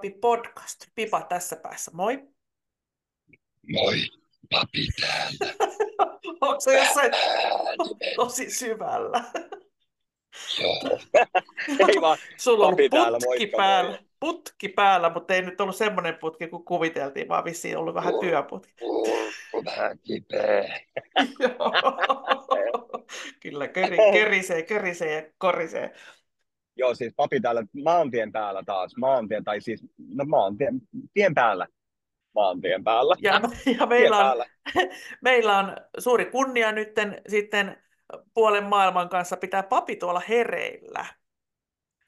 Papi podcast. Pipa tässä päässä, moi. Moi, papi täällä. Onko se jossain tosi syvällä? Joo. Ei vaan, Sulla on ollut täällä, putki moikka päällä, moi. putki päällä, mutta ei nyt ollut semmoinen putki kuin kuviteltiin, vaan vissiin ollut vähän Joo. työputki. Uh, vähän kipeä. Joo. Kyllä keri, kerisee, kerisee ja korisee. Joo, siis papi täällä maantien päällä taas. Maantien, tai siis, no maantien, tien päällä. Maantien päällä. Ja, ja meillä, on, päällä. meillä on suuri kunnia nytten sitten puolen maailman kanssa pitää papi tuolla hereillä.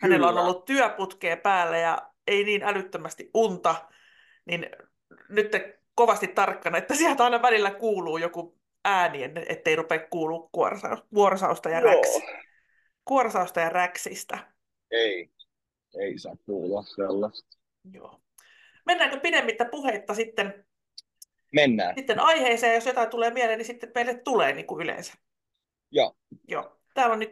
Hänellä on Kyllä. ollut työputkea päällä ja ei niin älyttömästi unta, niin nyt kovasti tarkkana, että sieltä aina välillä kuuluu joku ääni, ettei rupea kuulua kuorsa- kuorsausta ja, Joo. räksi, kuorsausta ja räksistä. Ei, ei saa kuulla sellaista. Joo. Mennäänkö pidemmittä puheitta sitten, Mennään. sitten aiheeseen, jos jotain tulee mieleen, niin sitten meille tulee niin kuin yleensä. Joo. Joo. Täällä on nyt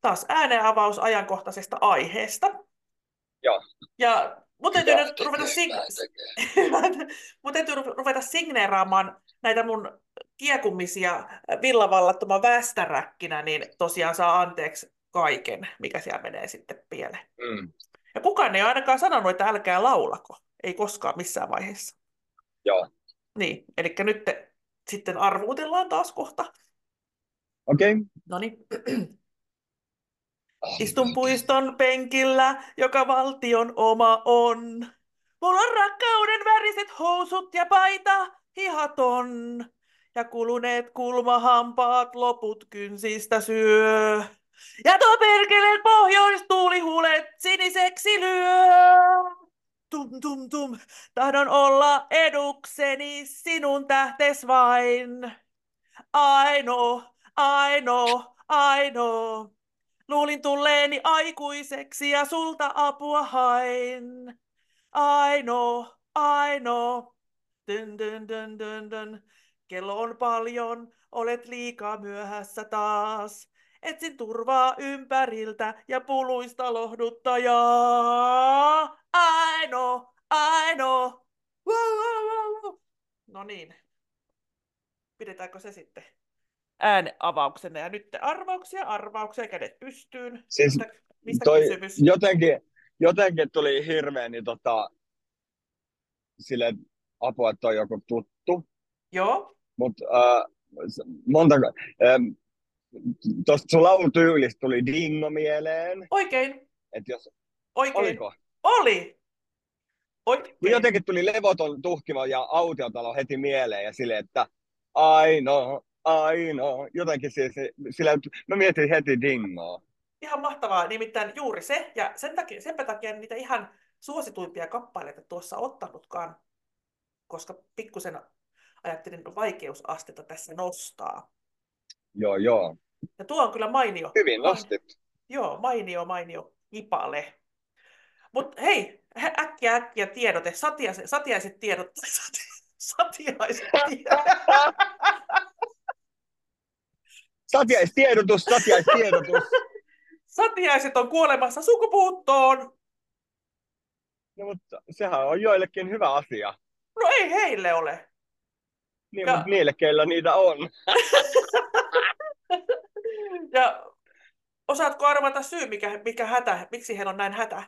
taas äänenavaus ajankohtaisesta aiheesta. Joo. Ja mun täytyy nyt ruveta, sig- mun täytyy ruveta signeeraamaan näitä mun kiekumisia villavallattoman västäräkkinä, niin tosiaan saa anteeksi kaiken, mikä siellä menee sitten pieleen. Mm. Ja kukaan ei ole ainakaan sanonut, että älkää laulako. Ei koskaan missään vaiheessa. Joo. Niin, eli nyt te, sitten arvuutellaan taas kohta. Okei. Okay. No niin. Istun puiston penkillä, joka valtion oma on. Mulla on rakkauden väriset housut ja paita, hihaton. Ja kuluneet kulmahampaat loput kynsistä syö. Ja tuo perkeleen huulet siniseksi lyö. Tum tum tum, tahdon olla edukseni sinun tähtes vain. Aino, aino, aino. Luulin tulleeni aikuiseksi ja sulta apua hain. Aino, aino. Dun, dun, dun, dun, dun. Kello on paljon, olet liikaa myöhässä taas. Etsin turvaa ympäriltä ja puluista lohduttajaa. Aino, aino. Wow, wow, wow, wow. No niin. Pidetäänkö se sitten ääneavauksena? Ja nyt arvauksia, arvauksia, kädet pystyyn. Siis Mistä, mistä toi kysymys? jotenkin, jotenkin tuli hirveän niin tota, sille apua, että on joku tuttu, Joo, mutta äh, monta, ähm, tuosta sun laulutyylistä tuli dingo mieleen, oikein, että jos, oikein. oliko? Oli. Oikein. Jotenkin tuli levoton tuhkima ja autiotalo heti mieleen ja silleen, että aino, aino, jotenkin siis, sillä, mä mietin heti dingoa. Ihan mahtavaa, nimittäin juuri se, ja sen takia, senpä takia niitä ihan suosituimpia kappaleita tuossa ottanutkaan, koska pikkusen ajattelin vaikeusastetta tässä nostaa. Joo, joo. Ja tuo on kyllä mainio. Hyvin nostit. Joo, mainio, mainio kipale. Mutta hei, äkkiä äkkiä tiedote, satiaiset, satiaiset tiedot, sati- satiaiset tiedot. Satiaistiedotus, satiaistiedotus. Satiaiset on kuolemassa sukupuuttoon. No, mutta sehän on joillekin hyvä asia. No ei heille ole. Niin, Ja- mutta niille, keillä niitä on. Ja osaatko arvata syy, mikä, mikä hätä, miksi heillä on näin hätä?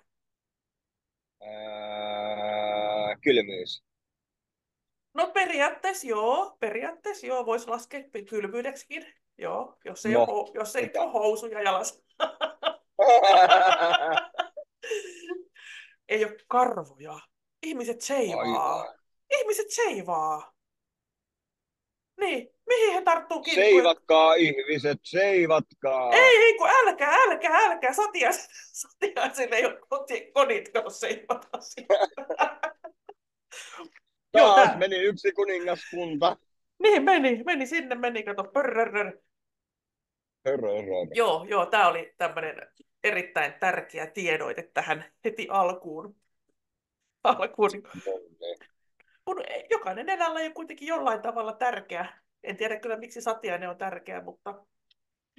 Ää, kylmyys. No periaatteessa joo, periaatteessa joo, voisi laskea kylmyydeksikin. Joo, jos ei, No, ole, jos ei mitä? ole housuja jalassa. Ei ole karvoja. Ihmiset seivaa. Aivan. Ihmiset seivaa. Niin, mihin he tarttuu kiinni? kun- Seivatkaa ihmiset, seivatkaa. Ei, ei, kun älkää, älkää, älkää. Satiais, satiaisille ei ole koti, kodit, jos seivataan. Joo, Taas tää- meni yksi kuningaskunta. Niin, meni, meni sinne, meni, kato, pörrörrör. Joo, joo, tämä oli tämmöinen erittäin tärkeä tiedoite tähän heti alkuun. alkuun. Kun jokainen eläinlaji on kuitenkin jollain tavalla tärkeä. En tiedä kyllä, miksi satiainen on tärkeä, mutta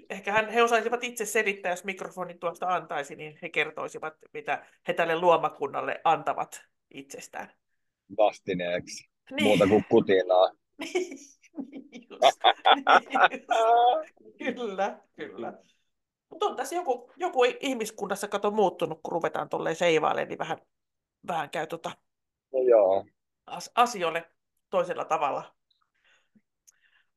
ehkä hän, he osaisivat itse selittää, jos mikrofonin tuosta antaisi, niin he kertoisivat, mitä he tälle luomakunnalle antavat itsestään. Vastineeksi. Niin. Muuta kuin kutinaa. Niin just, niin just. Kyllä, kyllä. Mutta on tässä joku, joku ihmiskunnassa kato muuttunut, kun ruvetaan tolleen seivailemaan, niin vähän, vähän käy tota No joo. as- asioille toisella tavalla.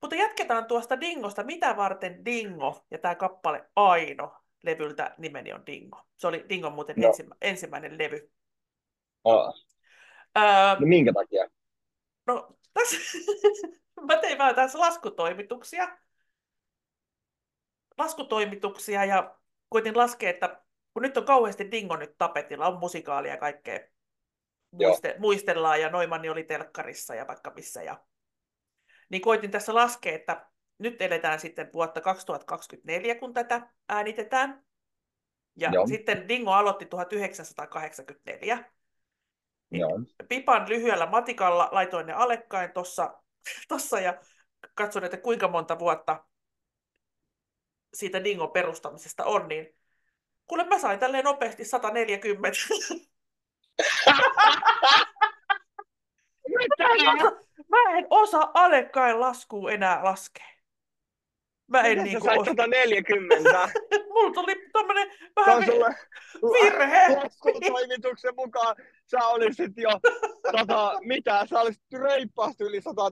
Mutta jatketaan tuosta Dingosta. Mitä varten Dingo ja tämä kappale Aino levyltä nimeni on Dingo. Se oli Dingon muuten No. ensimmä, ensimmäinen levy. Ah. Öö, No minkä takia? no, tässä, mä tein vähän tässä laskutoimituksia. Laskutoimituksia ja koitin laskea, että kun nyt on kauheasti Dingo nyt tapetilla, on musikaalia ja kaikkea. Muiste, muistellaan ja Noimanni oli telkkarissa ja vaikka missä. Ja... Niin koitin tässä laskea, että nyt eletään sitten vuotta 2024, kun tätä äänitetään. Ja Joo. sitten Dingo aloitti 1984. Niin Joo. Pipan lyhyellä matikalla laitoin ne alekkain tuossa tossa ja katson, että kuinka monta vuotta siitä Dingon perustamisesta on, niin kuule mä sain tälleen nopeasti 140. mä en osaa alekkain laskua enää laskea. Mä en Miten niinku sä sait osaa. 140? Mulla tuli tommonen vähän vi- sulle virhe. laskutoimituksen mukaan. Sä olisit jo sata, mitä? Sä olisit reippaasti yli sata.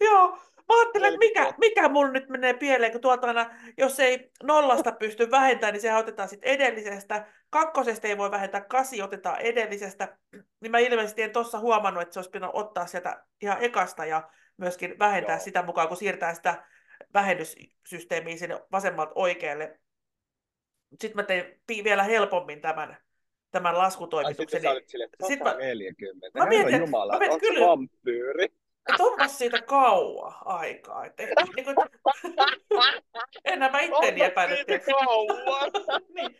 Joo, mä ajattelen, että mikä, 40 mikä mulla nyt menee pieleen, kun tuolta aina, jos ei nollasta pysty vähentämään, niin sehän otetaan sitten edellisestä. Kakkosesta ei voi vähentää, kasi otetaan edellisestä. Niin mä ilmeisesti en tuossa huomannut, että se olisi pitänyt ottaa sieltä ihan ekasta ja myöskin vähentää Joo. sitä mukaan, kun siirtää sitä vähennyssysteemiä sinne vasemmalta oikealle. Sitten mä tein vielä helpommin tämän, tämän Ai laskutoimituksen. sitten sä olit Sit mä- 140. mä mietin, Herra Jumala, mä mietin, onko se kyllä- vampyyri? Että onpas siitä kauan aikaa. Että, niin kuin, enää mä tiedätkö? kauan? niin,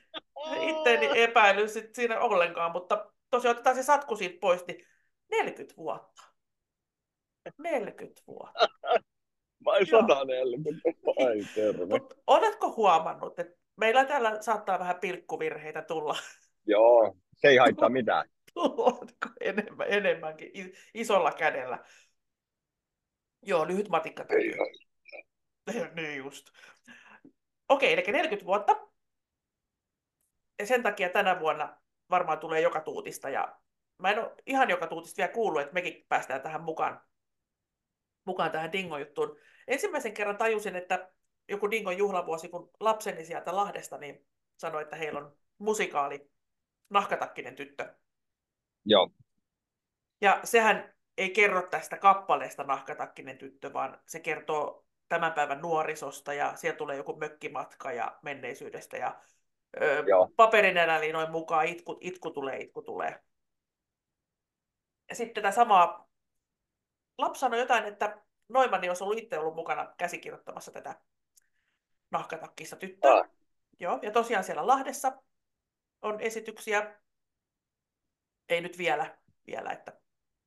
itteeni epäily sit siinä ollenkaan, mutta tosiaan otetaan se satku siitä pois, niin 40 vuotta. 40 vuotta. Vai Joo. 140? Ai terve. Mutta oletko huomannut, että meillä täällä saattaa vähän pilkkuvirheitä tulla, Joo, se ei haittaa mitään. tulla enemmän, enemmänkin isolla kädellä. Joo, lyhyt matikka niin just. Okei, eli 40 vuotta. Ja sen takia tänä vuonna varmaan tulee joka tuutista. Ja mä en ole ihan joka tuutista vielä kuullut, että mekin päästään tähän mukaan, mukaan tähän Dingo-juttuun. Ensimmäisen kerran tajusin, että joku Dingon juhlavuosi, kun lapseni sieltä Lahdesta, niin sanoi, että heillä on musikaali Nahkatakkinen tyttö. Joo, Ja sehän ei kerro tästä kappaleesta Nahkatakkinen tyttö, vaan se kertoo tämän päivän nuorisosta ja siellä tulee joku mökkimatka ja menneisyydestä ja ö, Joo. paperinenäli noin mukaan itku, itku tulee, itku tulee. Ja sitten tätä samaa, lapsi sanoi jotain, että Noimanni olisi ollut itse ollut mukana käsikirjoittamassa tätä nahkatakkista tyttöä. Ah. Joo, ja tosiaan siellä Lahdessa on esityksiä. Ei nyt vielä, vielä että...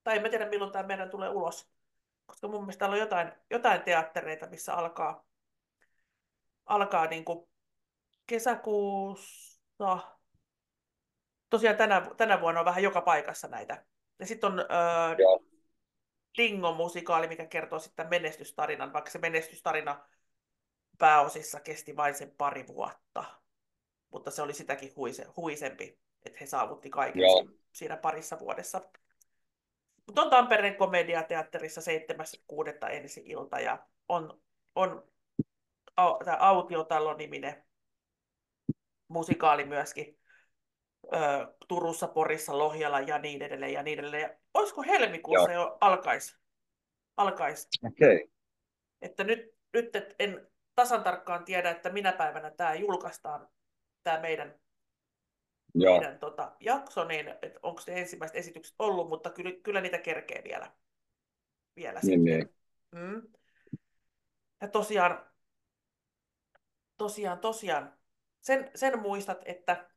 tai en mä tiedä milloin tämä meidän tulee ulos. Koska mun mielestä täällä on jotain, jotain teattereita, missä alkaa, alkaa niin kuin kesäkuussa. Tosiaan tänä, tänä vuonna on vähän joka paikassa näitä. Ja sitten on öö, Joo. Dingo-musikaali, mikä kertoo sitten menestystarinan, vaikka se menestystarina pääosissa kesti vain sen pari vuotta. Mutta se oli sitäkin huise, huisempi, että he saavutti kaiken Joo. siinä, siinä parissa vuodessa. Mutta on Tampereen komediateatterissa 7.6. ensi ilta ja on, on au, tämä Autiotalo-niminen musikaali myöskin ö, Turussa, Porissa, Lohjalla ja niin edelleen ja niin edelleen. Ja olisiko helmikuussa jo alkaisi? Alkais. okei. Okay. Että nyt, nyt et en tasan tarkkaan tiedä, että minä päivänä tämä julkaistaan, tämä meidän, Joo, meidän tota, jakso, niin onko ne ensimmäiset esitykset ollut, mutta kyllä, kyllä niitä kerkee vielä. vielä Niin, sitten. niin. Mm. Ja tosiaan, tosiaan, tosiaan, sen, sen muistat, että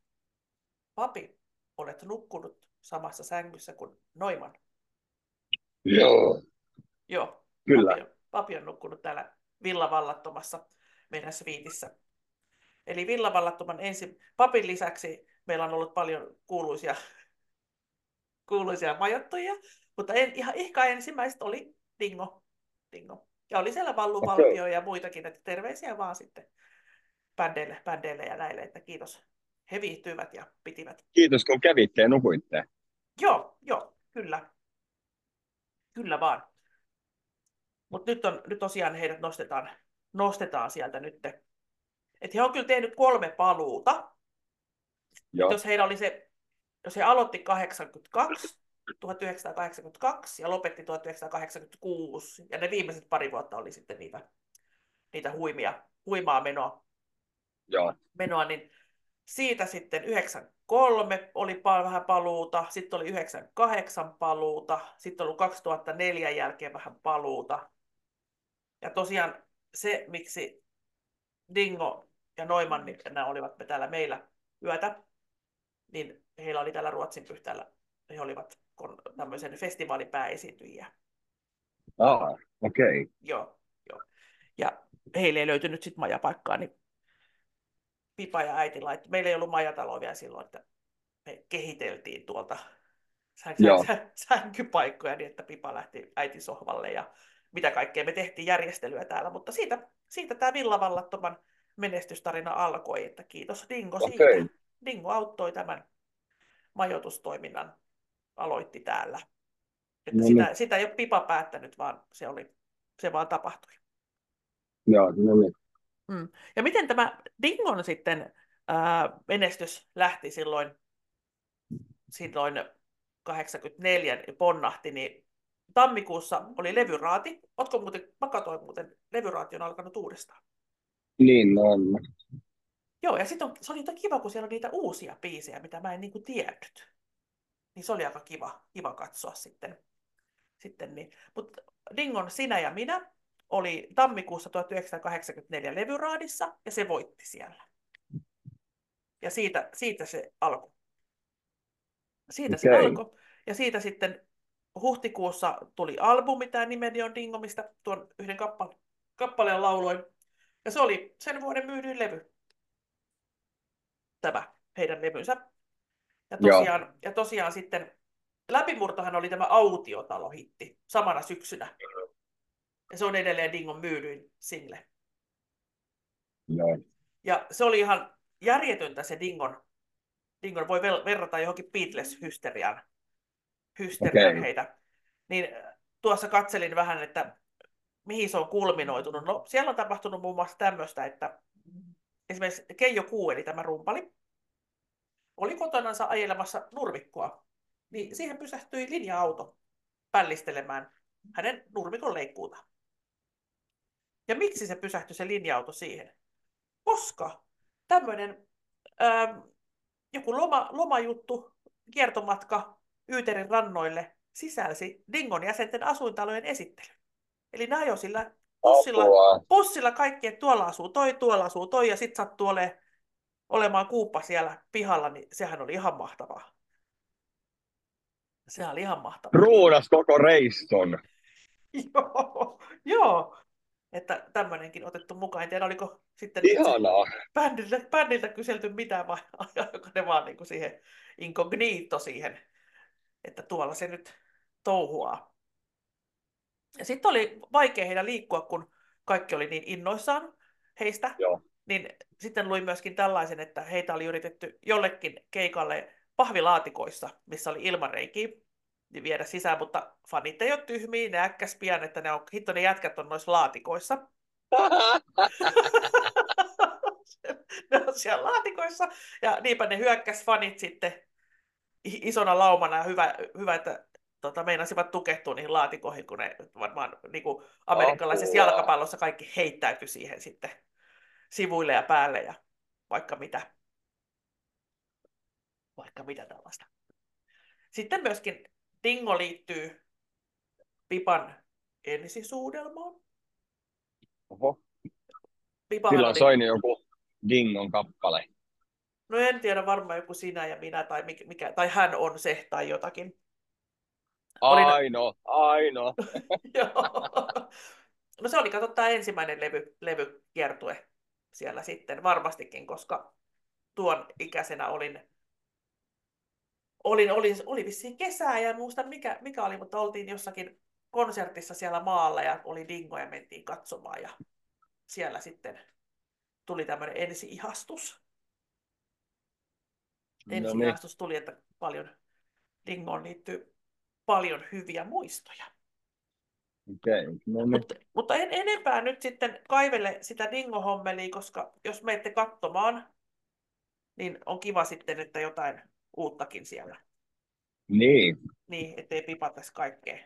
papi, olet nukkunut samassa sängyssä kuin Noiman. Joo, Joo, kyllä. Papi on, papi on nukkunut täällä villavallattomassa meidän sviitissä. Eli Villavallattoman ensi, papin lisäksi meillä on ollut paljon kuuluisia, kuuluisia majoittajia, mutta en, ihan ehkä ensimmäiset oli Dingo. Dingo. Ja oli siellä Valluvaltio okay. ja muitakin, että terveisiä vaan sitten bändeille, bändeille ja näille, että kiitos. He viihtyivät ja pitivät. Kiitos kun kävitte ja nukuitte. Joo, joo, kyllä. Kyllä vaan. Mutta nyt, on, nyt tosiaan heidät nostetaan, nostetaan sieltä nyt. Et he on kyllä tehnyt kolme paluuta. Joo. Jos heillä oli se, jos he aloitti 82, 1982 ja lopetti 1986, ja ne viimeiset pari vuotta oli sitten niitä, niitä huimia, huimaa menoa, Joo. menoa, niin siitä sitten 93 oli vähän paluuta, sitten oli 98 paluuta, sitten oli 2004 jälkeen vähän paluuta. Ja tosiaan se, miksi Dingo ja Noiman, nämä olivat me täällä meillä yötä, niin heillä oli täällä Ruotsin pyhtäällä, he olivat tämmöisen festivaalin pääesiintyjiä. Ah, okei. Okay. Joo, joo. Ja heille ei löytynyt sitten majapaikkaa, niin Pipa ja äiti laittoi. Meillä ei ollut majataloa vielä silloin, että me kehiteltiin tuolta sänkypaikkoja niin, että Pipa lähti äiti sohvalle ja mitä kaikkea me tehtiin järjestelyä täällä, mutta siitä, siitä tämä Villavallattoman menestystarina alkoi, että kiitos Dingo okay. siitä. Dingo auttoi tämän majoitustoiminnan, aloitti täällä. Että no, sitä, niin. sitä ei ole Pipa päättänyt, vaan se, oli, se vaan tapahtui. Joo, no niin. Mm. Ja miten tämä Dingon sitten ää, menestys lähti silloin, silloin 84 ponnahti, niin tammikuussa oli levyraati. Oletko muuten, mä katsoin muuten, levyraati on alkanut uudestaan. Niin on. Joo, ja sitten se oli kiva, kun siellä on niitä uusia biisejä, mitä mä en niin tiennyt. Niin se oli aika kiva, kiva katsoa sitten. sitten niin. Mutta Dingon Sinä ja minä oli tammikuussa 1984 levyraadissa, ja se voitti siellä. Ja siitä, siitä se alkoi. Siitä okay. se alkoi. Ja siitä sitten huhtikuussa tuli albumi, tämä nimeni on Dingo, mistä tuon yhden kappale, kappaleen lauloin. Ja se oli sen vuoden myydyin levy. Tämä heidän levynsä. Ja tosiaan, ja tosiaan sitten läpimurtohan oli tämä autiotalo-hitti samana syksynä. Ja se on edelleen Dingon myydyin single. Joo. Ja se oli ihan järjetöntä se Dingon. Dingon voi verrata johonkin Beatles-hysteriaan hysterian okay. heitä. Niin äh, tuossa katselin vähän, että mihin se on kulminoitunut. No, siellä on tapahtunut muun muassa tämmöistä, että esimerkiksi Keijo Kuu, eli tämä rumpali, oli kotonansa ajelemassa nurmikkoa. Niin siihen pysähtyi linja-auto pällistelemään hänen nurmikon leikkuuta. Ja miksi se pysähtyi se linja-auto siihen? Koska tämmöinen ähm, joku loma, lomajuttu, kiertomatka Yyterin rannoille sisälsi Dingon jäsenten asuintalojen esittely. Eli ne ajoi sillä pussilla, pussilla kaikki, että tuolla asuu toi, tuolla asuu toi, ja sitten sattuu ole, olemaan kuuppa siellä pihalla, niin sehän oli ihan mahtavaa. Se oli ihan mahtavaa. Ruudas koko reiston. joo, joo. Että tämmöinenkin otettu mukaan. En tiedä, oliko sitten Ihanaa. Bändiltä, bändiltä kyselty mitään vai ajoiko ne vaan niin kuin siihen inkognito siihen että tuolla se nyt touhuaa. Ja sitten oli vaikea heidän liikkua, kun kaikki oli niin innoissaan heistä. Joo. Niin sitten luin myöskin tällaisen, että heitä oli yritetty jollekin keikalle pahvilaatikoissa, missä oli ilmareikiä, niin viedä sisään, mutta fanit ei ole tyhmiä, ne äkkäs pian, että ne on, hitto ne jätkät on noissa laatikoissa. ne on siellä laatikoissa, ja niinpä ne hyökkäs fanit sitten isona laumana ja hyvä, hyvä että tota, meinasivat tukehtua niihin laatikoihin, kun ne varmaan niin kuin amerikkalaisessa Apua. jalkapallossa kaikki heittäytyi siihen sitten sivuille ja päälle ja vaikka mitä. Vaikka mitä tällaista. Sitten myöskin Dingo liittyy Pipan ensisuudelmaan. Oho. Pipahan Silloin oli... soini joku Dingon kappale. No en tiedä, varmaan joku sinä ja minä tai, mikä, tai hän on se tai jotakin. Aino, aino. No se oli, kato, tämä ensimmäinen levy, levykiertue. siellä sitten varmastikin, koska tuon ikäisenä olin, olin, olin oli vissiin kesää ja en muista mikä, mikä oli, mutta oltiin jossakin konsertissa siellä maalla ja oli dingo ja mentiin katsomaan ja siellä sitten tuli tämmöinen ensi-ihastus. No niin. Ensi-ihastus tuli, että paljon dingoon liittyy paljon hyviä muistoja. Okei, no niin. Mutta, mutta en enempää nyt sitten kaivele sitä dingohommelia, koska jos menette katsomaan, niin on kiva sitten, että jotain uuttakin siellä. Niin, Niin, ettei pipattaisi kaikkea,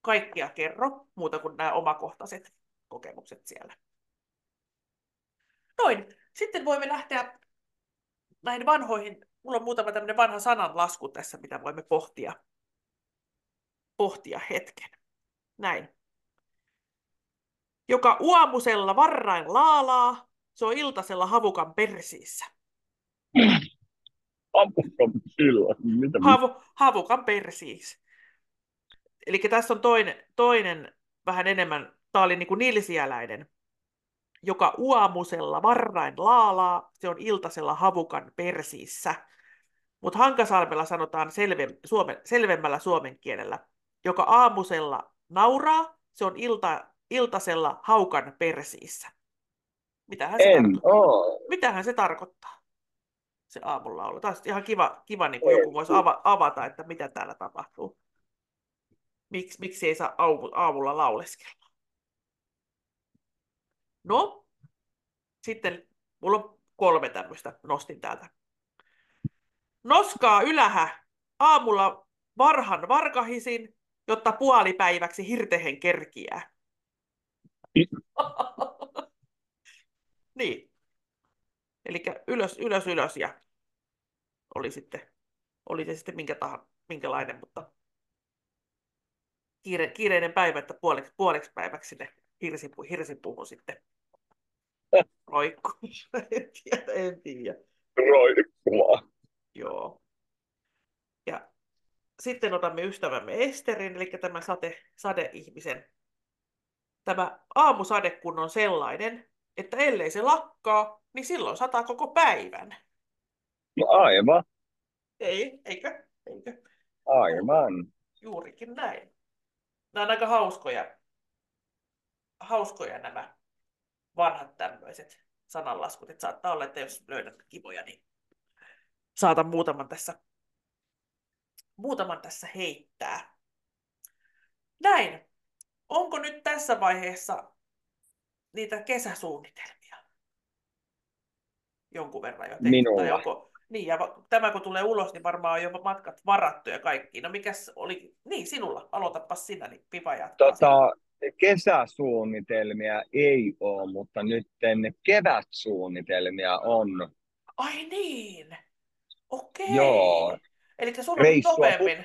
kaikkia kerro, muuta kuin nämä omakohtaiset kokemukset siellä. Noin. Sitten voimme lähteä näihin vanhoihin. Mulla on muutama tämmöinen vanha sananlasku tässä, mitä voimme pohtia, pohtia hetken. Näin. Joka uamusella varrain laalaa, se on iltasella havukan persiissä. Sillä. Mitä Havu, havukan persiis. Eli tässä on toinen, toinen vähän enemmän, tämä oli niin kuin nilsiäläinen, joka uamusella varrain laalaa, se on iltasella havukan persiissä. Mutta Hankasalmella sanotaan selve, suomen, selvemmällä suomen kielellä, joka aamusella nauraa, se on ilta, iltasella haukan persiissä. Mitähän se, En tarkoittaa? oo. Mitähän se tarkoittaa? Se aamulla ollut. Tämä olisi ihan kiva, kiva niin kuin joku voisi ava, avata, että mitä täällä tapahtuu. Miks, miksi ei saa aamu, aamulla lauleskella? No, sitten mulla on kolme tämmöistä, nostin täältä. Noskaa ylähä aamulla varhan varkahisin, jotta puolipäiväksi hirtehen kerkiää. niin. Eli ylös, ylös, ylös ja oli sitten, oli se sitten minkä tahansa, minkälainen, mutta kiire, kiireinen päivä, että puoleksi, puoleksi päiväksi sinne hirsipu, hirsipuuhun sitten roikkuu. en tiedä, en tiedä. Joo. Sitten otamme ystävämme Esterin, eli tämän sade, sadeihmisen. Tämä aamusade kun on sellainen, että ellei se lakkaa, niin silloin sataa koko päivän. No aivan, Ei, eikö? Eikö? aivan. Juurikin näin. Nämä on aika hauskoja, hauskoja nämä vanhat tämmöiset sananlaskut. Että saattaa olla, että jos löydät kivoja, niin saatan muutaman tässä, muutaman tässä heittää. Näin. Onko nyt tässä vaiheessa niitä kesäsuunnitelmia? Jonkun verran jo tehty. Minulla. Onko, niin, ja tämä kun tulee ulos, niin varmaan on jo matkat varattu ja kaikki. No mikäs oli, niin sinulla, aloitapas sinä, niin Pipa jatkaa. Tota, kesäsuunnitelmia ei ole, mutta nyt kevätsuunnitelmia on. Ai niin, okei. Joo. Eli sulla on nyt Reissua nopeammin.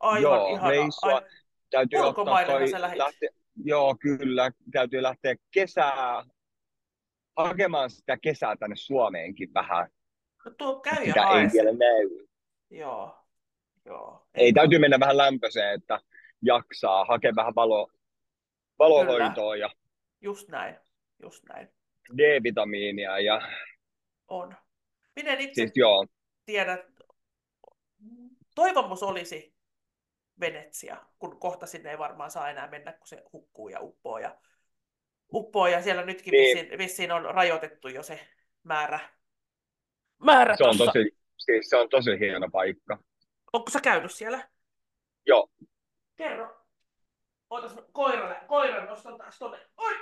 Aivan Joo, ihanaa. reissua. Ai, Täytyy ottaa toi lähteä, Joo, kyllä. Täytyy lähteä kesää, hakemaan sitä kesää tänne Suomeenkin vähän. no tuo käy Sitä ei se. vielä näy. Joo, joo. Ei, täytyy mennä vähän lämpöiseen, että jaksaa. Hakea vähän valo, valohoitoa ja Just näin, just näin. D-vitamiinia. Ja, On. Minä itse siis joo, tiedä, toivomus olisi Venetsia, kun kohta sinne ei varmaan saa enää mennä, kun se hukkuu ja uppoo. Ja, uppoo ja siellä nytkin Niin. vissiin, vissiin on rajoitettu jo se määrä. määrä se on, tossa. tosi, siis se on tosi hieno paikka. Onko sä käynyt siellä? Joo, Kerro. Ootas koiralle. Koiran nostan taas tonne. Oi!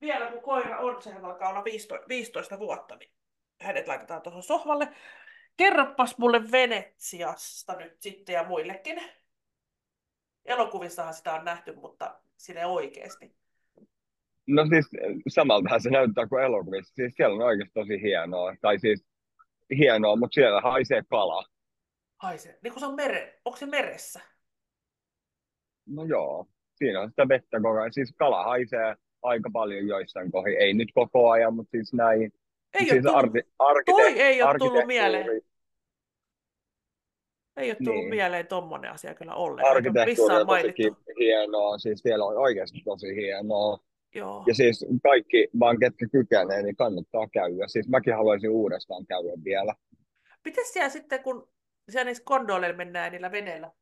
Vielä kun koira on, sehän alkaa olla 15, 15 vuotta, niin hänet laitetaan tuohon sohvalle. Kerropas mulle Venetsiasta nyt sitten ja muillekin. Elokuvissahan sitä on nähty, mutta sille oikeasti. no siis samaltahan se näyttää kuin elokuvissa. Siis siellä on oikeasti tosi hienoa. Tai siis hienoa, mutta siellä haisee kala. Haise. Niin kun se on mere, onko se meressä? No joo, siinä on sitä vettä koko ajan. Siis kala haisee aika paljon joissain kohdin. Ei nyt koko ajan, mutta siis näin. Ei siis ole tullut, arki, arkite, toi ei ole tullut mieleen. Ei ole tullut Niin. mieleen tommonen asia kyllä ollenkaan. Arkkitehtuuri on tosi hienoa. Siis siellä on oikeasti tosi hienoa. Joo. Ja siis kaikki vaan ketkä kykenee, niin kannattaa käydä. Siis mäkin haluaisin uudestaan käydä vielä. Miten siellä sitten, kun siellä niissä kondoleilla mennään niillä veneillä?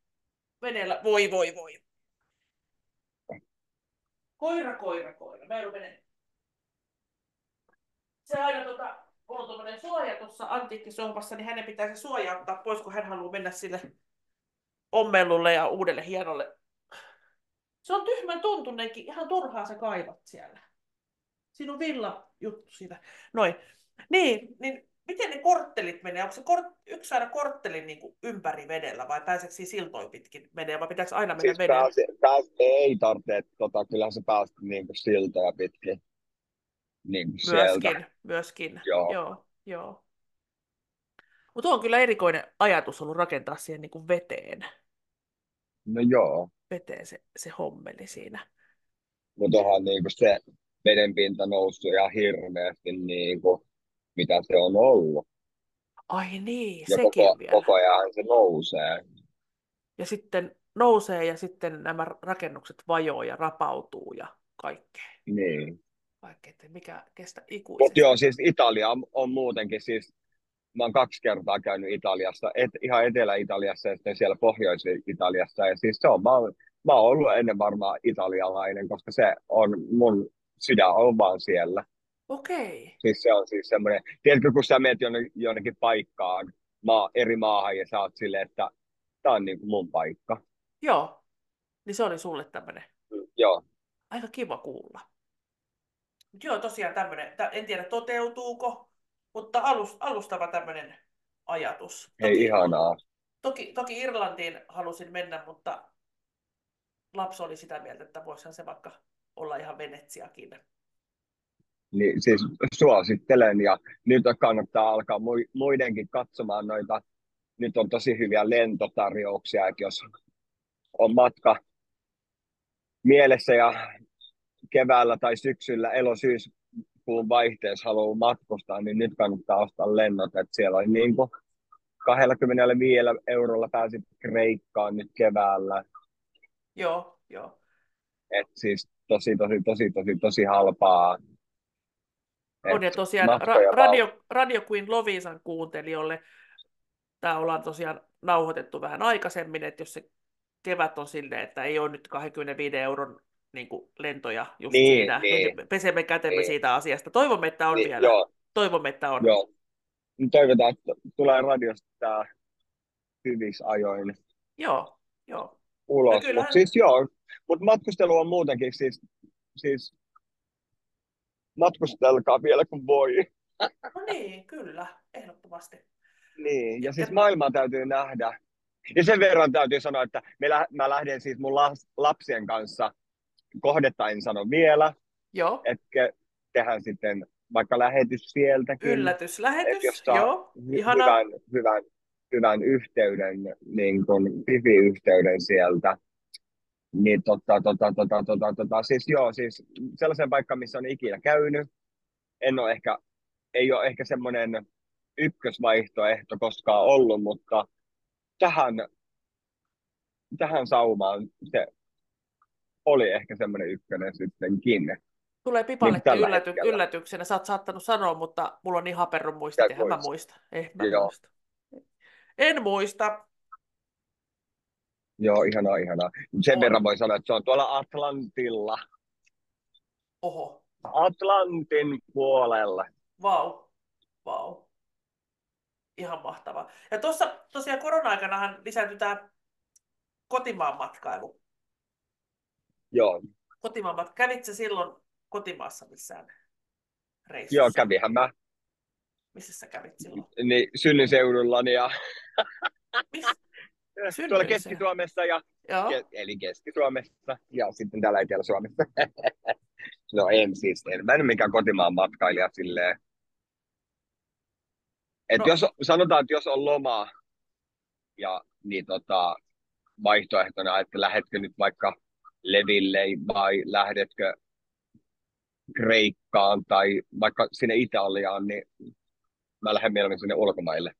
Veneellä, voi voi voi. Koira, koira, koira. Meillä on vene. Se aina tota, on tuommoinen suoja tuossa antiikkisohvassa, niin hänen pitää se suoja ottaa pois, kun hän haluaa mennä sille ommellulle ja uudelle hienolle. Se on tyhmän tuntuneenkin, ihan turhaa sä kaivat siellä. Siinä on villa juttu siitä. Noin. Niin, niin miten ne korttelit menee? Onko se kort, yksi aina kortteli niin kuin ympäri vedellä vai pääseekö siinä siltoja pitkin menee vai pitääkö aina mennä Siis vedellä? pääsi, pääsi, ei tarvitse, tota, kyllähän se pääsi niin kuin siltoja pitkin. Niin sieltä. Myöskin, myöskin. Joo. joo, joo. Mutta on kyllä erikoinen ajatus ollut rakentaa siihen niin kuin veteen, No joo, veteen se, se hommeli siinä. mutta onhan niin kuin se vedenpinta noussut ihan hirveästi, niin kuin, mitä se on ollut. Ai niin, Ja sekin koko, vielä. koko ajan se nousee. Ja sitten nousee ja sitten nämä rakennukset vajoo ja rapautuu ja kaikkea. Niin. Kaikkea, että mikä kestä Mutta ikuisesti. joo, siis Italia on, on muutenkin siis, mä oon kaksi kertaa käynyt Italiassa, et, ihan Etelä-Italiassa ja sitten siellä Pohjois-Italiassa. Ja siis se on, mä oon, mä oon ollut ennen varmaan italialainen, koska se on mun sydän on vaan siellä. Okei. Siis se on siis semmoinen, tiedätkö, kun sä menet jonne, jonnekin paikkaan, maa, eri maahan ja sä oot silleen, että tää on niin kuin mun paikka. Joo. Niin se oli sulle tämmöinen. Mm, Joo, Aika kiva kuulla. Mut joo, tosiaan tämmöinen, en tiedä toteutuuko, mutta alus, alustava tämmöinen ajatus. hei ihanaa. Toki, toki Irlantiin halusin mennä, mutta lapsi oli sitä mieltä, että voisihan se vaikka olla ihan Venetsiakin. Niin, siis suosittelen ja nyt kannattaa alkaa mui- muidenkin katsomaan noita. Nyt on tosi hyviä lentotarjouksia, että jos on matka mielessä ja keväällä tai syksyllä elosyyskuun vaihteessa haluaa matkustaa, niin nyt kannattaa ostaa lennot. Että siellä on niin kuin 25 eurolla pääsit Kreikkaan nyt keväällä. Joo, joo. Et siis tosi, tosi, tosi, tosi, tosi halpaa. On ja Et tosiaan ra- Radio, Radio Queen Lovisan kuuntelijoille tämä ollaan tosiaan nauhoitettu vähän aikaisemmin, että jos se kevät on silleen, että ei ole nyt 25 euron niin kuin lentoja just Niin, siinä, niin. niin pesemme kätemme Niin. siitä asiasta. Toivomme, että on niin, vielä. joo, Toivomme, että on. joo. Nyt Toivotaan, että tulee radiosta tämä hyvissä ajoin Joo, joo. No ulos. kyllähän- Mutta siis joo, mutta matkustelu on muutenkin siis, siis matkustelkaa vielä kun voi. No niin, kyllä, ehdottomasti. Niin, ja siis maailmaa täytyy nähdä. Ja sen verran täytyy sanoa, että me lä- mä lähden siis mun las- lapsien kanssa, kohdetta en sano vielä, Joo, että tehdään sitten vaikka lähetys sieltäkin. yllätyslähetys, Et jos saa joo, hy- ihana. hyvän, hyvän, hyvän yhteyden, niin kuin wifi-yhteyden sieltä. Niin tota, tota, tota, tota, tota, siis joo, siis sellaisen paikkaan, missä on ikinä käynyt. En ole ehkä, ei ole ehkä semmoinen ykkösvaihtoehto koskaan ollut, mutta tähän, tähän saumaan se oli ehkä semmoinen ykkönen sittenkin. Tulee pipaletti tällä ylläty- hetkellä. yllätyksenä. Sä oot saattanut sanoa, mutta mulla on niin haperun muistit, Et eihän mä muista. muista. Eh, mä Joo. muista. En muista. Joo, ihanaa, ihanaa. Sen On. verran voi sanoa, että se on tuolla Atlantilla. Oho, Atlantin puolella. vau, vau. Ihan mahtavaa. Ja tuossa tosiaan korona-aikanahan lisääntyi tämä kotimaan matkailu. Joo, Kotimaan matka. Kävitsä silloin kotimaassa missään reissussa? joo kävihän mä Missä sä kävit silloin? niin, synnyseudullani ja Missä? tuolla. Keski-Suomessa, ja, Joo. ke, eli Keski-Suomessa ja sitten täällä Etelä-Suomessa. no en siis, en mä en mikään kotimaan matkailija silleen. Et No. jos, sanotaan, että jos on loma ja niin tota, vaihtoehtona, että lähdetkö nyt vaikka leville vai lähdetkö Kreikkaan tai vaikka sinne Italiaan, niin mä lähden mieluummin sinne ulkomaille.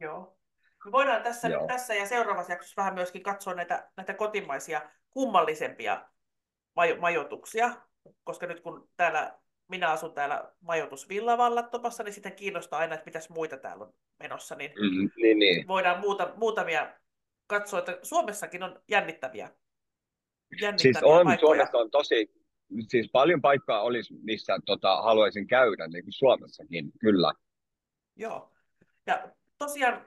Joo. Me voidaan tässä, Joo. nyt, tässä ja seuraavassa jaksossa vähän myöskin katsoa näitä, näitä kotimaisia kummallisempia majo, majoituksia. koska nyt kun täällä minä asun täällä majoitusvillavallattomassa, niin sitä kiinnostaa aina, että mitäs muita täällä on menossa, niin, mm, niin, niin. voidaan muuta, muutamia katsoa, että Suomessakin on jännittäviä, jännittäviä Siis on, paikkoja. Suomessa on tosi, siis paljon paikkaa olisi, missä tota, haluaisin käydä, niin kuin Suomessakin, kyllä. Joo. Ja tosiaan,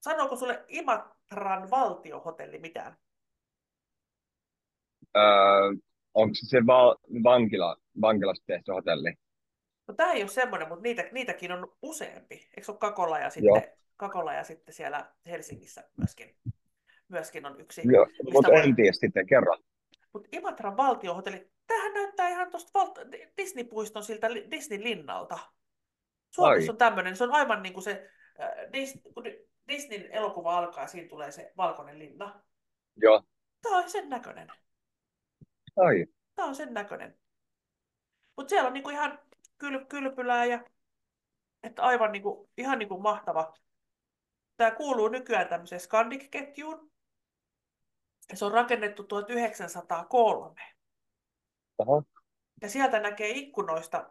sanooko sulle Imatran valtiohotelli mitään? Öö, onko se se val, vankila, vankilasta tehty hotelli? No tämä ei ole semmoinen, mutta niitä, niitäkin on useampi. Eikö se ole Kakola ja sitten, Kakola ja sitten siellä Helsingissä myöskin, myöskin on yksi. Joo, mutta voi- en tiedä sitten, kerran. Mutta Imatran valtiohotelli, tämähän näyttää ihan tuosta val- Disney-puiston siltä li- Disney-linnalta. Suomessa Ai. on tämmöinen, se on aivan niin kuin se, äh, Dis- kun Disneyn elokuva alkaa siinä tulee se valkoinen linna. Joo, Tämä on sen näköinen. ai, Tämä on sen näköinen. Mutta siellä on niinku ihan kyl, kylpylää ja että aivan niinku, ihan niinku mahtava. Tämä kuuluu nykyään tämmöiseen Scandic-ketjuun. Se on rakennettu 1903. oho, Ja sieltä näkee ikkunoista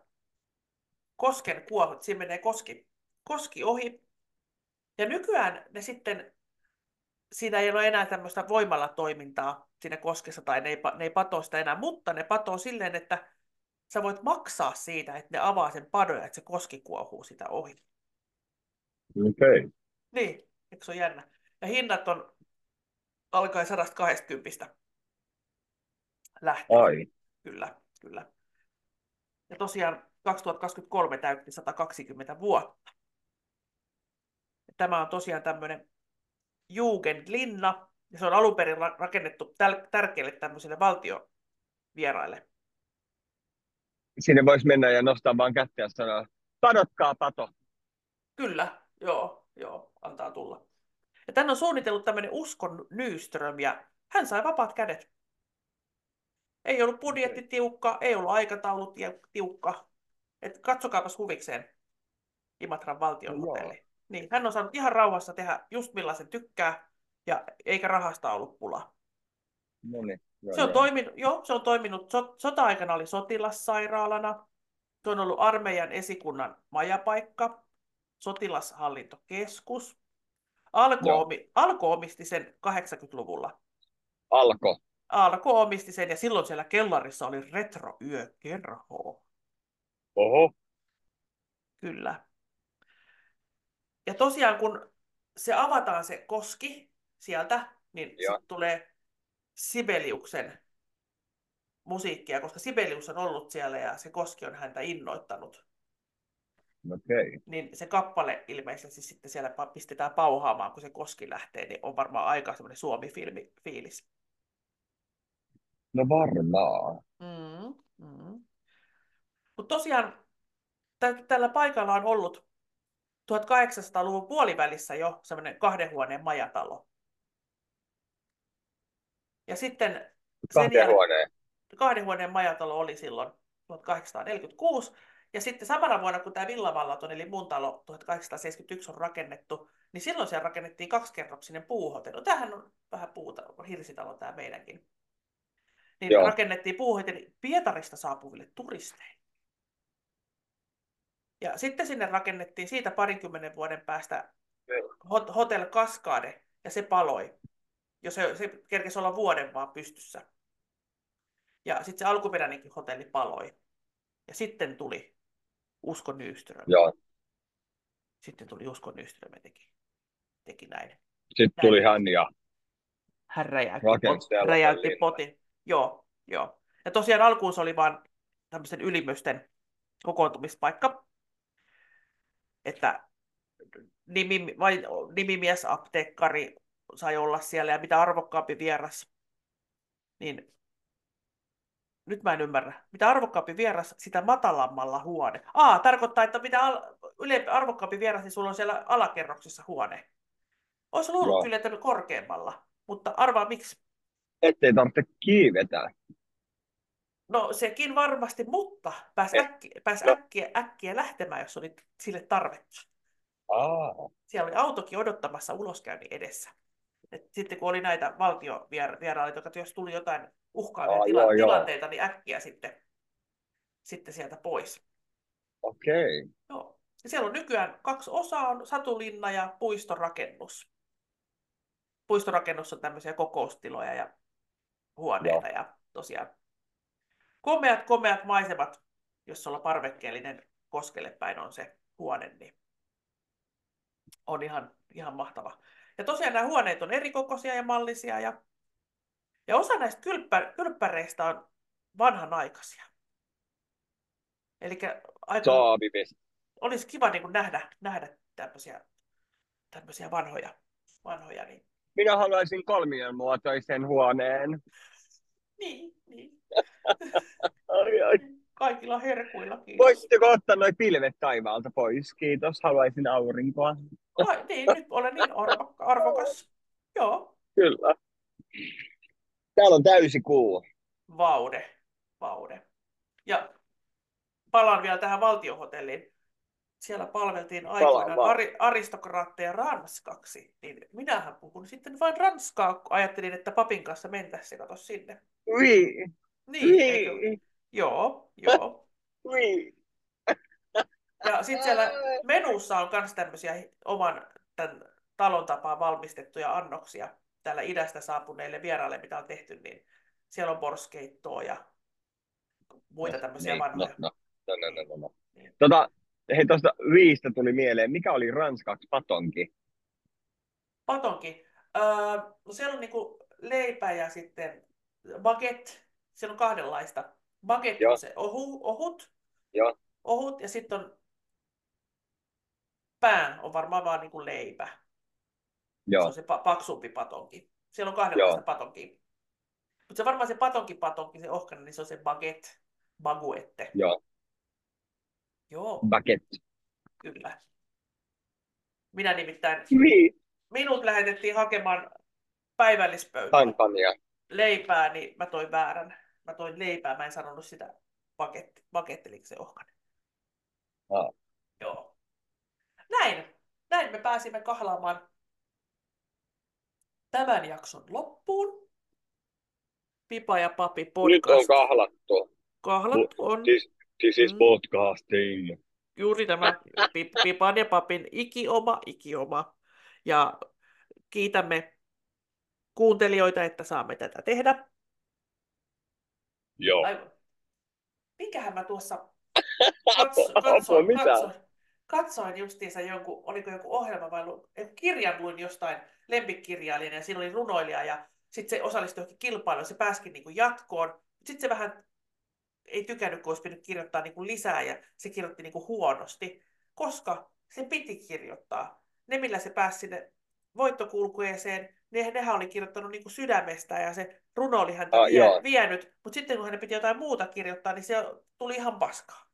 kosken kuohut. Siinä menee koski, koski ohi. Ja nykyään ne sitten, siinä ei ole enää tämmöistä voimalla toimintaa siinä koskessa, tai ne ei, ne ei patoo sitä enää, mutta ne patoo silleen, että sä voit maksaa siitä, että ne avaa sen padon ja että se koski kuohuu sitä ohi. okei. Okay. Niin, eikö se ole jännä? Ja hinnat on alkaen 120 lähtien. Ai, Kyllä, kyllä. Ja tosiaan 2023 täytti 120 vuotta. Ja Tämä on tosiaan tämmöinen Jugendlinna, ja se on alun perin ra- rakennettu tärkeille tämmöisille valtiovieraille. sinne voisi mennä ja nostaa vaan kättä ja sanoa, padotkaa pato. Kyllä, joo, joo, antaa tulla. Ja tän on suunnitellut tämmöinen Uskon Nyström, ja hän sai vapaat kädet. Ei ollut budjetti tiukka, ei ollut aikataulu tiukka. Et katsokaapas huvikseen Imatran valtion No. Niin, hän on saanut ihan rauhassa tehdä just millaisen tykkää, ja eikä rahasta ollut pula. No niin, joo, Se on joo. toiminut, joo, se on toiminut, so, sota-aikana oli sotilassairaalana, se on ollut armeijan esikunnan majapaikka, sotilashallintokeskus. Alko, Joo. omi, Alko omisti sen 80-luvulla. Alko. Alko omisti sen ja silloin siellä kellarissa oli retroyökerho. Oho, Kyllä. Ja tosiaan kun se avataan se koski sieltä, niin sitten tulee Sibeliuksen musiikkia, koska Sibelius on ollut siellä ja se koski on häntä innoittanut. Okay. Niin se kappale ilmeisesti sitten siellä pistetään pauhaamaan, kun se koski lähtee, niin on varmaan aika semmoinen Suomi-filmi fiilis. No varmaan. Mm, mm. Mutta tosiaan tä- tällä paikalla on ollut 1800-luvun puolivälissä jo semmoinen kahden huoneen majatalo. Ja sitten jäl- huoneen. kahden huoneen majatalo oli silloin 1846. Ja sitten samana vuonna, kun tämä Villavallaton, eli mun talo 1871 on rakennettu, niin silloin siellä rakennettiin kaksikerroksinen puuhotelli. No, tämähän on vähän puuta, hirsitalo tämä meidänkin. Niin Joo. rakennettiin puuhotelli Pietarista saapuville turisteille. Ja sitten sinne rakennettiin siitä parinkymmenen vuoden päästä hot- Hotel Cascade, ja se paloi. Jo se, se kerkesi olla vuoden vaan pystyssä. Ja sitten se alkuperäinenkin hotelli paloi. Ja sitten tuli Usko Nyström. Joo. Sitten tuli Usko Nyström ja teki, teki näin. Sitten tuli hän ja Hän räjäytti, pot, räjäytti potin. Joo, joo. Ja tosiaan alkuun se oli vain tämmöisten ylimysten kokoontumispaikka. Että nimi, vai, nimimies, apteekkari sai olla siellä ja mitä arvokkaampi vieras, niin nyt mä en ymmärrä. Mitä arvokkaampi vieras, sitä matalammalla huone. Aa, tarkoittaa, että mitä al- ylempi, arvokkaampi vieras, niin sulla on siellä alakerroksessa huone. Olisi luullut Joo. kyllä, että korkeammalla, mutta arvaa miksi. ettei tarvitse kiivetä. No sekin varmasti, mutta pääs, Eh, äkkiä, pääs äkkiä, äkkiä lähtemään, jos oli sille tarvetta. Aa, Siellä oli autokin odottamassa uloskäynnin edessä. Et sitten kun oli näitä valtiovierailijoita, jotka jos tuli jotain uhkaavia Aa, tila- joo, joo. tilanteita, niin äkkiä sitten sitten sieltä pois. Okei. Okay. Joo. Ja siellä on nykyään kaksi osaa, on satulinna ja puistorakennus. Puistorakennus on tämmöisiä kokoustiloja ja huoneita Joo. ja tosiaan komeat, komeat maisemat, jos sulla parvekkeellinen koskelle päin on se huone, niin on ihan, ihan mahtava. Ja tosiaan nämä huoneet on erikokoisia ja mallisia ja, ja osa näistä kylppä, kylppäreistä on vanhanaikaisia. Eli aika, olisi kiva niin kuin nähdä, nähdä tämmöisiä, tämmöisiä vanhoja, vanhoja. Niin. Minä haluaisin kolmion muotoisen huoneen. Niin, niin. ai, ai. Kaikilla herkuilla, kiitos. Voisitteko ottaa noin pilvet taivaalta pois? Kiitos, haluaisin aurinkoa. Ai, niin, nyt olen niin arvo, arvokas. Joo. Kyllä. Täällä on täysi kuu. Vaude, vaude. Ja palaan vielä tähän valtiohotelliin. Siellä palveltiin aikoinaan ari, aristokraatteja ranskaksi. Niin minähän puhun sitten vain ranskaa, kun ajattelin, että papin kanssa mentäisiin kato sinne. Oui. Niin, oui. Joo, joo. Oui. Ja sitten siellä menussa on myös tämmöisiä oman tämän talon tapaan valmistettuja annoksia täällä idästä saapuneille vieraille, mitä on tehty, niin siellä on borskeittoa ja muita tämmöisiä niin, vanhoja. No, no, no, no, no, no. Niin. Tota, hei, tuosta viistä tuli mieleen, mikä oli ranskaksi patonki? Patonki? Öö, no siellä on niinku leipä ja sitten baguette. Siellä on kahdenlaista. Joo. on se ohu, ohut. Joo. Ohut ja sitten on pää on varmaan vaan niinku leipä. Joo. Se on se pa- paksumpi patonki. Siellä on kahdenlaista patonkia. Mutta se varmaan se patonki patonki, se ohkana, niin se on se baguette, baguette. Joo. Joo. Baguette. Kyllä. Minä nimittäin, niin. minut lähetettiin hakemaan päivällispöytään Kampanja. leipää, niin mä toin väärän. Mä toin leipää, mä en sanonut sitä paketti, paketteliko se ohkanen. Ah. Joo. Näin. Näin me pääsimme kahlaamaan tämän jakson loppuun. Pipa ja Papi podcast. Nyt on kahlattu. Kahlattu on. This, this is mm. podcasting. Juuri tämä Pipan ja Papin ikioma, ikioma. Ja kiitämme kuuntelijoita, että saamme tätä tehdä. Joo. Aivan. Minkähän mä tuossa katso, katsoin, katsoin, katsoin justiinsa jonkun, oliko joku ohjelma vai kirjan luin jostain lempikkirjailijana ja siinä oli runoilija ja sitten se osallistui johonkin kilpailuun, se pääsikin niin kuin jatkoon. Sitten se vähän ei tykännyt, kun olisi pitänyt kirjoittaa niin kuin lisää ja se kirjoitti niin kuin huonosti, koska se piti kirjoittaa. Ne, millä se pääsi sinne voittokulkueeseen, ne, nehän oli kirjoittanut niin kuin sydämestä ja se runo oli häntä ah, vie, vienyt, mutta sitten kun hän piti jotain muuta kirjoittaa, niin se tuli ihan paskaa.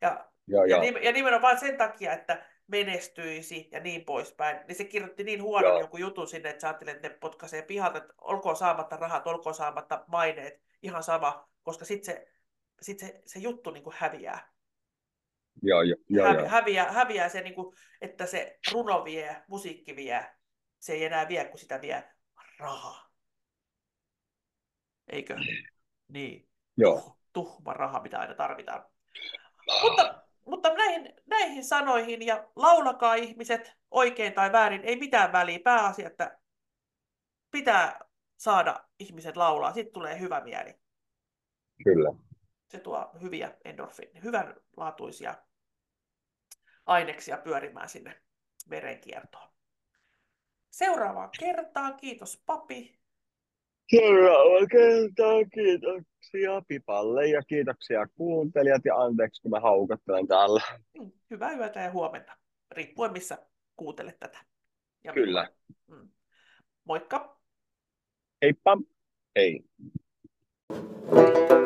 Ja, joo, ja, joo. ja nimenomaan sen takia, että menestyisi ja niin poispäin, niin se kirjoitti niin huonon joo. joku jutun sinne, että sä ajattelet, että ne potkaisee pihalta, että olkoon saamatta rahat, olkoon saamatta maineet, ihan sama, koska sitten se, sit se, se juttu niin kuin häviää. Joo, jo, jo, Hävi, joo. Häviää, häviää se, niin kuin, että se runo vie, musiikki vie, se ei enää vie, kun sitä vie raha. Eikö? Niin. Joo. Tuh, tuhma raha, mitä aina tarvitaan. Ah. Mutta, mutta näihin, näihin sanoihin ja laulakaa ihmiset oikein tai väärin, ei mitään väliä. Pääasia, että pitää saada ihmiset laulaa, sitten tulee hyvä mieli. Kyllä. Se tuo hyviä endorfiineja, hyvänlaatuisia aineksia pyörimään sinne verenkiertoon. Seuraavaan kertaan. Kiitos papi. Seuraava kertaa. Kiitoksia Pipalle ja kiitoksia kuuntelijat ja anteeksi kun mä haukattelen täällä. Mm, hyvää yötä ja huomenta, riippuen missä kuuntelet tätä. Ja Kyllä. Mm. Moikka. Heippa. Hei. thank you